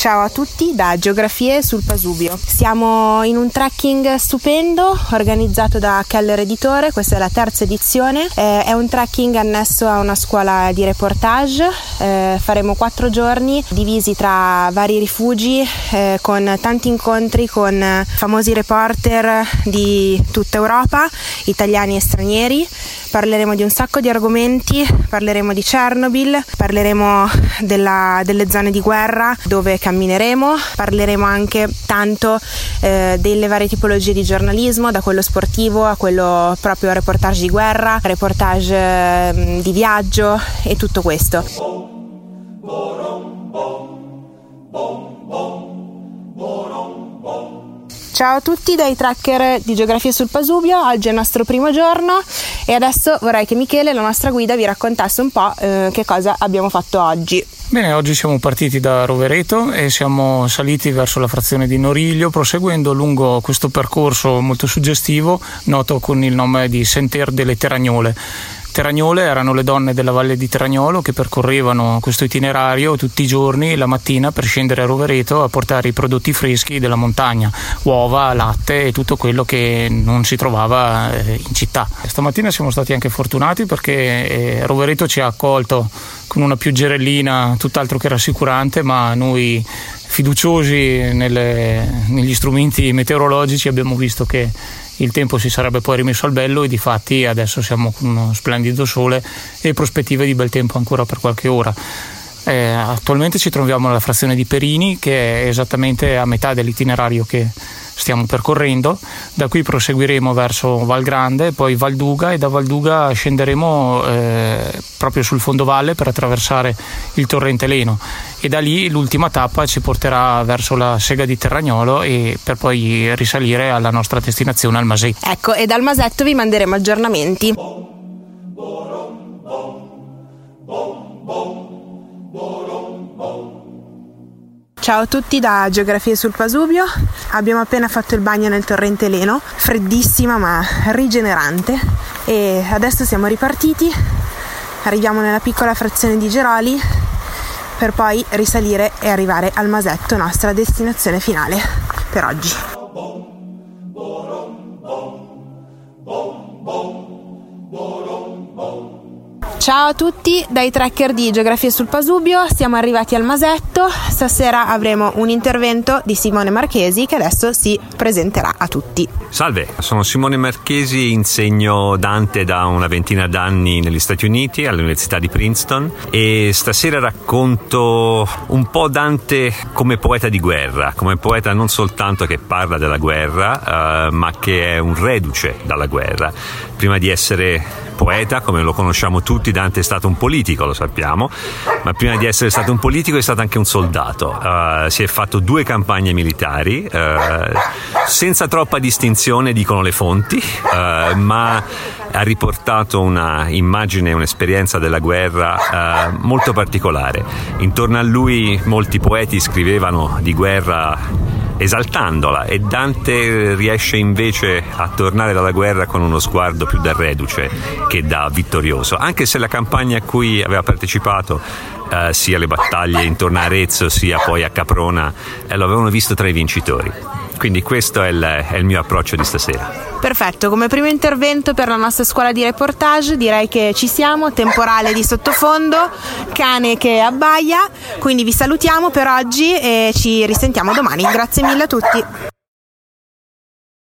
Ciao a tutti da Geografie sul Pasubio. Siamo in un trekking stupendo organizzato da Keller Editore, questa è la terza edizione. Eh, è un trekking annesso a una scuola di reportage. Eh, faremo quattro giorni divisi tra vari rifugi eh, con tanti incontri con famosi reporter di tutta Europa, italiani e stranieri. Parleremo di un sacco di argomenti, parleremo di Chernobyl, parleremo della, delle zone di guerra dove cammineremo, parleremo anche tanto eh, delle varie tipologie di giornalismo, da quello sportivo a quello proprio reportage di guerra, reportage eh, di viaggio e tutto questo. Ciao a tutti dai tracker di Geografia sul Pasubio, oggi è il nostro primo giorno e adesso vorrei che Michele, la nostra guida, vi raccontasse un po' eh, che cosa abbiamo fatto oggi. Bene, oggi siamo partiti da Rovereto e siamo saliti verso la frazione di Noriglio, proseguendo lungo questo percorso molto suggestivo, noto con il nome di Sentier delle Teragnole. Teragnole erano le donne della valle di Teragnolo che percorrevano questo itinerario tutti i giorni la mattina per scendere a Rovereto a portare i prodotti freschi della montagna, uova, latte e tutto quello che non si trovava eh, in città. Stamattina siamo stati anche fortunati perché eh, Rovereto ci ha accolto con una pioggerellina tutt'altro che rassicurante, ma noi fiduciosi nelle, negli strumenti meteorologici abbiamo visto che il tempo si sarebbe poi rimesso al bello e di fatti adesso siamo con uno splendido sole e prospettive di bel tempo ancora per qualche ora. Eh, attualmente ci troviamo nella frazione di Perini che è esattamente a metà dell'itinerario che stiamo percorrendo. Da qui proseguiremo verso Val Grande, poi Valduga e da Valduga scenderemo eh, proprio sul fondovalle per attraversare il torrente Leno e da lì l'ultima tappa ci porterà verso la sega di Terragnolo e per poi risalire alla nostra destinazione al Masetto. Ecco, e dal Masetto vi manderemo aggiornamenti. Ciao a tutti da Geografie sul Pasubio. Abbiamo appena fatto il bagno nel torrente Leno, freddissima ma rigenerante. E adesso siamo ripartiti. Arriviamo nella piccola frazione di Geroli per poi risalire e arrivare al Masetto, nostra destinazione finale per oggi. Ciao a tutti dai tracker di Geografia sul Pasubio, siamo arrivati al Masetto, stasera avremo un intervento di Simone Marchesi che adesso si presenterà a tutti. Salve, sono Simone Marchesi, insegno Dante da una ventina d'anni negli Stati Uniti all'Università di Princeton e stasera racconto un po' Dante come poeta di guerra, come poeta non soltanto che parla della guerra, uh, ma che è un reduce dalla guerra. Prima di essere poeta, come lo conosciamo tutti, Dante è stato un politico, lo sappiamo, ma prima di essere stato un politico è stato anche un soldato. Uh, si è fatto due campagne militari, uh, senza troppa distinzione, dicono le fonti, uh, ma ha riportato una immagine, un'esperienza della guerra molto particolare. Intorno a lui molti poeti scrivevano di guerra esaltandola e Dante riesce invece a tornare dalla guerra con uno sguardo più da reduce che da vittorioso, anche se la campagna a cui aveva partecipato eh, sia le battaglie intorno a Arezzo sia poi a Caprona eh, lo avevano visto tra i vincitori. Quindi questo è il, è il, mio approccio di stasera. Perfetto, come primo intervento per la nostra scuola di reportage direi che ci siamo, temporale di sottofondo, cane che abbaia, quindi vi salutiamo per oggi e ci risentiamo domani. Grazie mille a tutti.